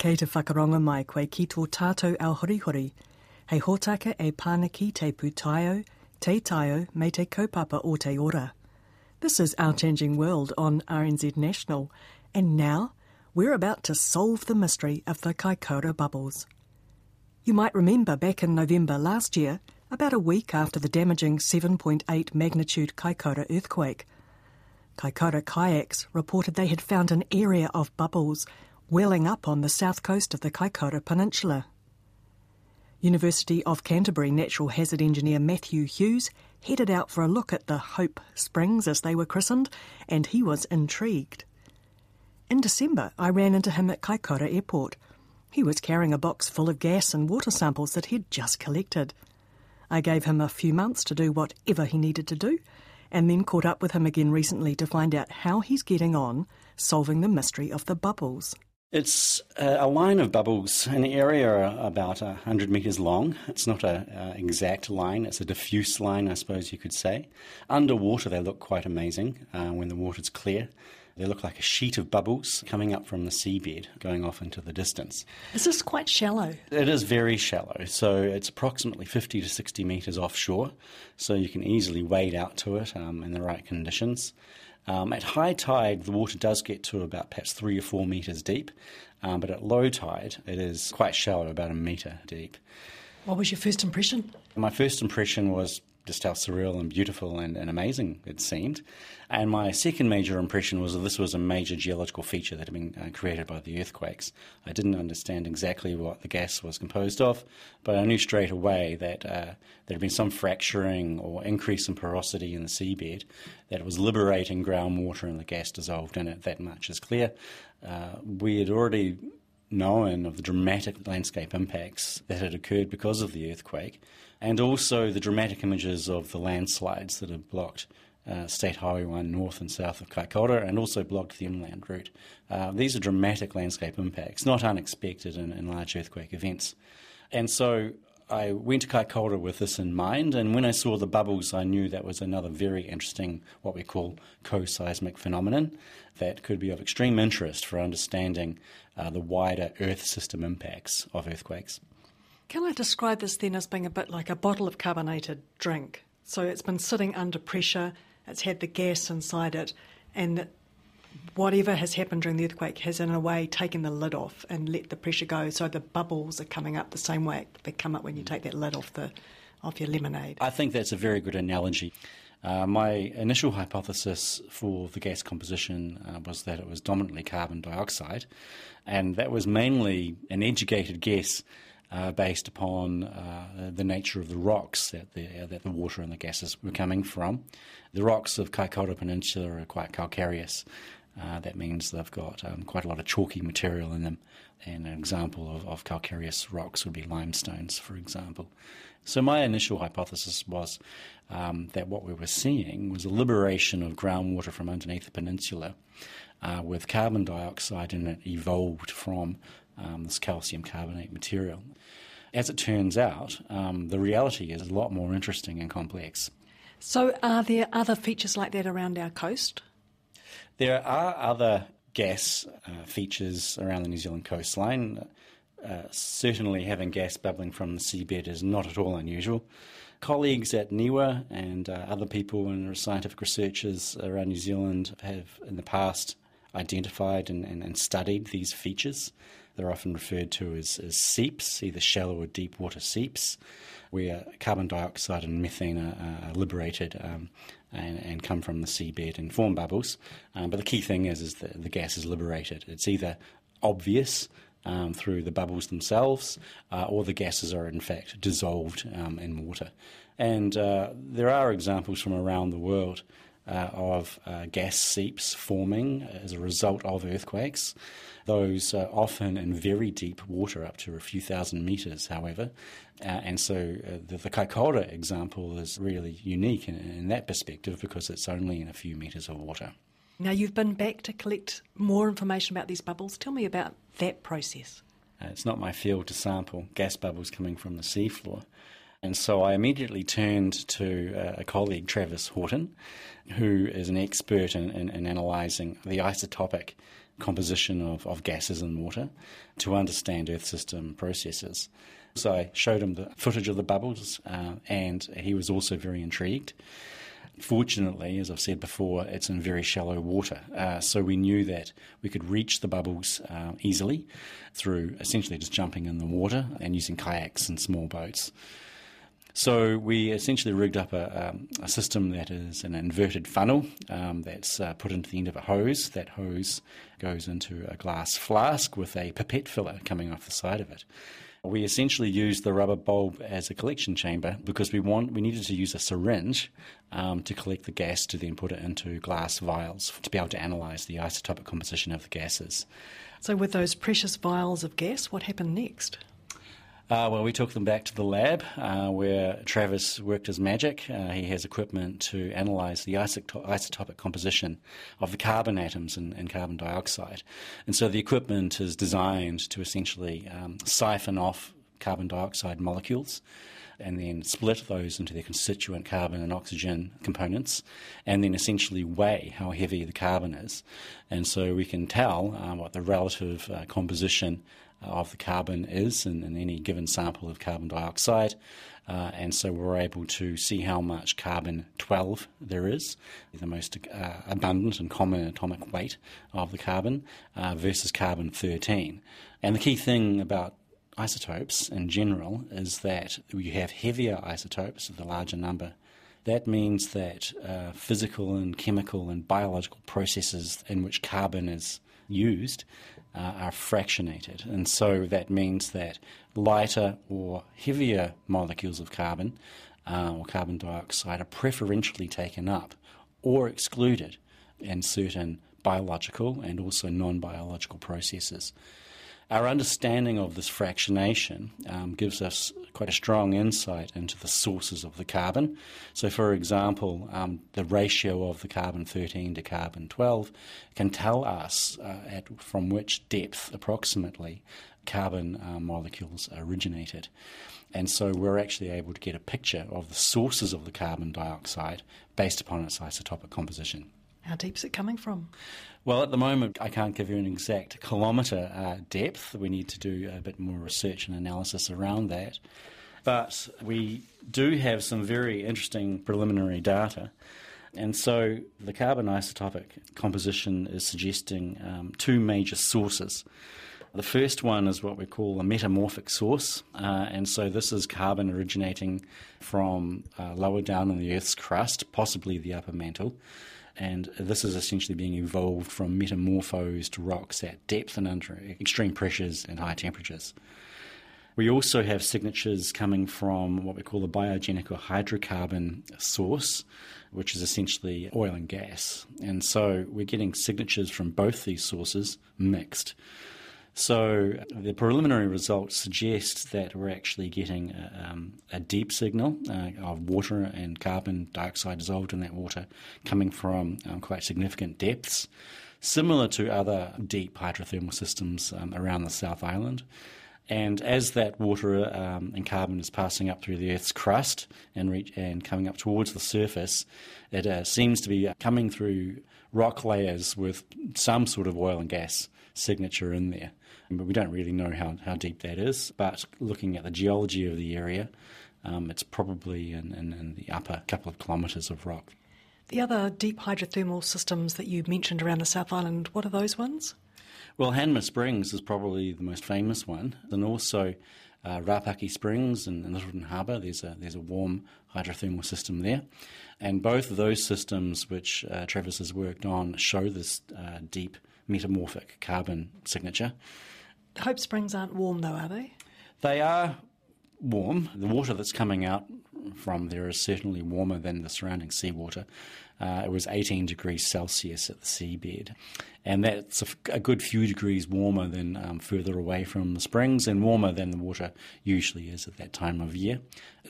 Kei te whakaronga mai koe ki tō tātou au horihori, hei hōtaka e pānaki te pūtaio, te taio me te kaupapa o te ora. This is Our Changing World on RNZ National, and now we're about to solve the mystery of the Kaikoura bubbles. You might remember back in November last year, about a week after the damaging 7.8 magnitude Kaikoura earthquake, Kaikoura kayaks reported they had found an area of bubbles welling up on the south coast of the Kaikoura Peninsula. University of Canterbury natural hazard engineer Matthew Hughes headed out for a look at the Hope Springs, as they were christened, and he was intrigued. In December, I ran into him at Kaikoura Airport. He was carrying a box full of gas and water samples that he'd just collected. I gave him a few months to do whatever he needed to do, and then caught up with him again recently to find out how he's getting on solving the mystery of the bubbles. It's a line of bubbles, an area about 100 metres long. It's not an exact line, it's a diffuse line, I suppose you could say. Underwater, they look quite amazing uh, when the water's clear. They look like a sheet of bubbles coming up from the seabed, going off into the distance. Is this quite shallow? It is very shallow, so it's approximately 50 to 60 metres offshore, so you can easily wade out to it um, in the right conditions. Um, at high tide, the water does get to about perhaps three or four metres deep, um, but at low tide, it is quite shallow, about a metre deep. What was your first impression? My first impression was just how surreal and beautiful and, and, amazing it seemed. And my second major impression was that this was a major geological feature that had been uh, created by the earthquakes. I didn't understand exactly what the gas was composed of, but I knew straight away that uh, there had been some fracturing or increase in porosity in the seabed that was liberating groundwater and the gas dissolved in it. That much is clear. Uh, we had already known of the dramatic landscape impacts that had occurred because of the earthquake, and also the dramatic images of the landslides that had blocked uh, State Highway 1 north and south of Kaikoura and also blocked the inland route. Uh, these are dramatic landscape impacts, not unexpected in, in large earthquake events. And so I went to Kaikoura with this in mind, and when I saw the bubbles, I knew that was another very interesting, what we call co-seismic phenomenon that could be of extreme interest for understanding uh, the wider Earth system impacts of earthquakes. Can I describe this then as being a bit like a bottle of carbonated drink? So it's been sitting under pressure, it's had the gas inside it, and whatever has happened during the earthquake has, in a way, taken the lid off and let the pressure go. So the bubbles are coming up the same way they come up when you take that lid off the off your lemonade. I think that's a very good analogy. Uh, my initial hypothesis for the gas composition uh, was that it was dominantly carbon dioxide, and that was mainly an educated guess uh, based upon uh, the nature of the rocks that the, uh, that the water and the gases were coming from. The rocks of Kaikoura Peninsula are quite calcareous. Uh, that means they've got um, quite a lot of chalky material in them. And an example of, of calcareous rocks would be limestones, for example. So my initial hypothesis was um, that what we were seeing was a liberation of groundwater from underneath the peninsula uh, with carbon dioxide in it evolved from um, this calcium carbonate material. As it turns out, um, the reality is a lot more interesting and complex. So, are there other features like that around our coast? There are other gas uh, features around the New Zealand coastline. Uh, certainly, having gas bubbling from the seabed is not at all unusual. Colleagues at NIWA and uh, other people and scientific researchers around New Zealand have in the past identified and, and, and studied these features. They're often referred to as, as seeps, either shallow or deep water seeps, where carbon dioxide and methane are, are liberated um, and, and, come from the seabed and form bubbles. Um, but the key thing is, is that the gas is liberated. It's either obvious um, through the bubbles themselves, uh, or the gases are in fact dissolved um, in water. And uh, there are examples from around the world uh, of uh, gas seeps forming as a result of earthquakes. Those are often in very deep water, up to a few thousand metres, however. Uh, and so uh, the, the Kaikoura example is really unique in, in that perspective because it's only in a few metres of water. Now, you've been back to collect more information about these bubbles. Tell me about that process. Uh, it's not my field to sample gas bubbles coming from the seafloor. And so I immediately turned to uh, a colleague, Travis Horton, who is an expert in, in, in analysing the isotopic composition of, of gases in water to understand Earth system processes. So I showed him the footage of the bubbles, uh, and he was also very intrigued. Fortunately, as I've said before, it's in very shallow water, uh, so we knew that we could reach the bubbles uh, easily through essentially just jumping in the water and using kayaks and small boats. So we essentially rigged up a, um, a system that is an inverted funnel um, that's uh, put into the end of a hose. That hose goes into a glass flask with a pipette filler coming off the side of it. We essentially used the rubber bulb as a collection chamber because we want we needed to use a syringe um, to collect the gas to then put it into glass vials to be able to analyse the isotopic composition of the gases. So, with those precious vials of gas, what happened next? Uh, well, we took them back to the lab uh, where Travis worked his magic. Uh, he has equipment to analyse the isotopic composition of the carbon atoms and, in, carbon dioxide. And so the equipment is designed to essentially um, siphon off carbon dioxide molecules and then split those into their constituent carbon and oxygen components, and then essentially weigh how heavy the carbon is. And so we can tell uh, what the relative uh, composition of the carbon is in, in any given sample of carbon dioxide. Uh, and so we're able to see how much carbon 12 there is, the most uh, abundant and common atomic weight of the carbon, uh, versus carbon 13. And the key thing about isotopes in general is that you have heavier isotopes, the larger number. That means that uh, physical and chemical and biological processes in which carbon is used uh, are fractionated. And so that means that lighter or heavier molecules of carbon uh, or carbon dioxide are preferentially taken up or excluded in certain biological and also non biological processes. Our understanding of this fractionation um, gives us quite a strong insight into the sources of the carbon. So, for example, um, the ratio of the carbon 13 to carbon 12 can tell us uh, at, from which depth approximately carbon uh, molecules originated. And so we're actually able to get a picture of the sources of the carbon dioxide based upon its isotopic composition. How deep is it coming from? Well, at the moment, I can't give you an exact kilometre uh, depth. We need to do a bit more research and analysis around that. But we do have some very interesting preliminary data. And so the carbon isotopic composition is suggesting um, two major sources. The first one is what we call a metamorphic source, uh, and so this is carbon originating from uh, lower down in the Earth's crust, possibly the upper mantle, and this is essentially being evolved from metamorphosed rocks at depth and under extreme pressures and high temperatures. We also have signatures coming from what we call the biogenic or hydrocarbon source, which is essentially oil and gas. And so we're getting signatures from both these sources mixed. So the preliminary results suggest that we're actually getting a, um, a deep signal uh, of water and carbon dioxide dissolved in that water coming from um, quite significant depths, similar to other deep hydrothermal systems um, around the South Island. And as that water um, and carbon is passing up through the Earth's crust and, and coming up towards the surface, it uh, seems to be coming through rock layers with some sort of oil and gas signature in there. But we don't really know how, how deep that is. But looking at the geology of the area, um, it's probably in, in, in the upper couple of kilometres of rock. The other deep hydrothermal systems that you mentioned around the South Island, what are those ones? Well, Hanmer Springs is probably the most famous one, and also uh, Rapaki Springs and, and Lyttelton Harbour. There's a there's a warm hydrothermal system there, and both of those systems, which uh, Travis has worked on, show this uh, deep metamorphic carbon signature. Hope Springs aren't warm, though, are they? They are warm. The water that's coming out from there is certainly warmer than the surrounding seawater. uh, it was 18 degrees Celsius at the seabed. And that's a, a good few degrees warmer than um, further away from the springs and warmer than the water usually is at that time of year.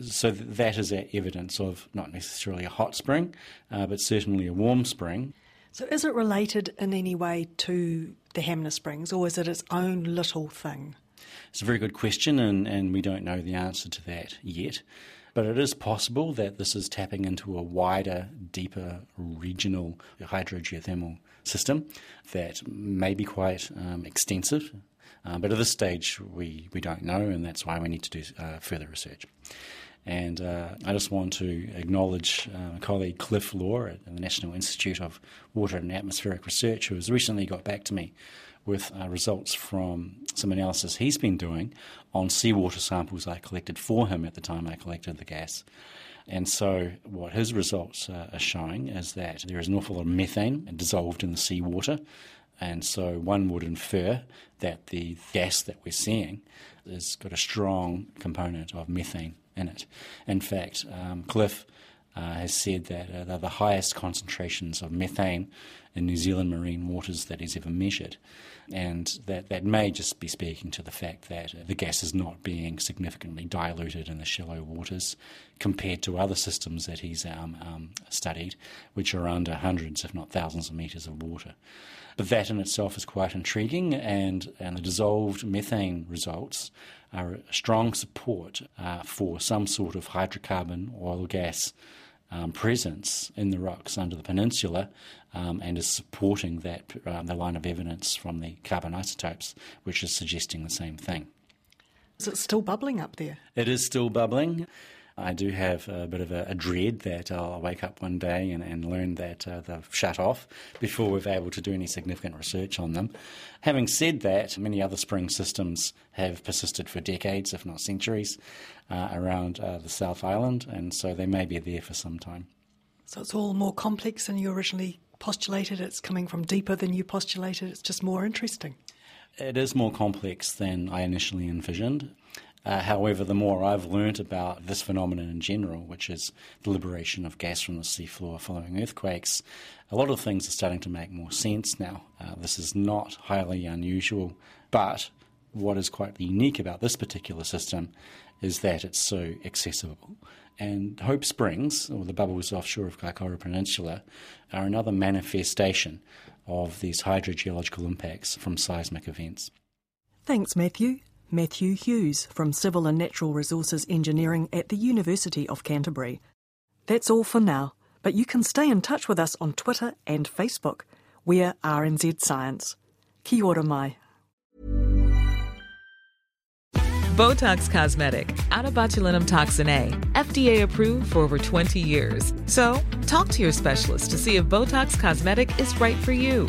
So that is evidence of not necessarily a hot spring, uh, but certainly a warm spring. So, is it related in any way to the Hanmer Springs, or is it its own little thing? It's a very good question, and, and we don't know the answer to that yet. But it is possible that this is tapping into a wider, deeper regional hydrogeothermal system that may be quite um, extensive. Uh, but at this stage, we, we don't know, and that's why we need to do uh, further research. And uh, I just want to acknowledge uh, my colleague Cliff Law at the National Institute of Water and Atmospheric Research, who has recently got back to me with uh, results from some analysis he's been doing on seawater samples I collected for him at the time I collected the gas. And so, what his results uh, are showing is that there is an awful lot of methane dissolved in the seawater. And so, one would infer that the gas that we're seeing has got a strong component of methane in it. In fact, um, Cliff uh, has said that uh, they're the highest concentrations of methane in New Zealand marine waters that is ever measured. And that, that may just be speaking to the fact that the gas is not being significantly diluted in the shallow waters compared to other systems that he's um, um, studied, which are under hundreds, if not thousands, of metres of water. But that in itself is quite intriguing, and, and the dissolved methane results are strong support uh, for some sort of hydrocarbon, oil, gas um, presence in the rocks under the peninsula um, and is supporting that um, the line of evidence from the carbon isotopes, which is suggesting the same thing. Is it still bubbling up there? It is still bubbling. I do have a bit of a, a dread that I'll wake up one day and, and learn that uh, they've shut off before we're able to do any significant research on them. Having said that, many other spring systems have persisted for decades, if not centuries, uh, around uh, the South Island, and so they may be there for some time. So it's all more complex than you originally postulated. It's coming from deeper than you postulated. It's just more interesting. It is more complex than I initially envisioned. Uh, however, the more I've learnt about this phenomenon in general, which is the liberation of gas from the seafloor following earthquakes, a lot of things are starting to make more sense now. Uh, this is not highly unusual, but what is quite unique about this particular system is that it's so accessible. And Hope Springs, or the bubbles offshore of Kaikoura Peninsula, are another manifestation of these hydrogeological impacts from seismic events. Thanks, Matthew. Matthew Hughes from Civil and Natural Resources Engineering at the University of Canterbury. That's all for now, but you can stay in touch with us on Twitter and Facebook. We're RNZ Science. Kia ora mai. Botox Cosmetic, onabotulinumtoxinA, FDA approved for over 20 years. So, talk to your specialist to see if Botox Cosmetic is right for you.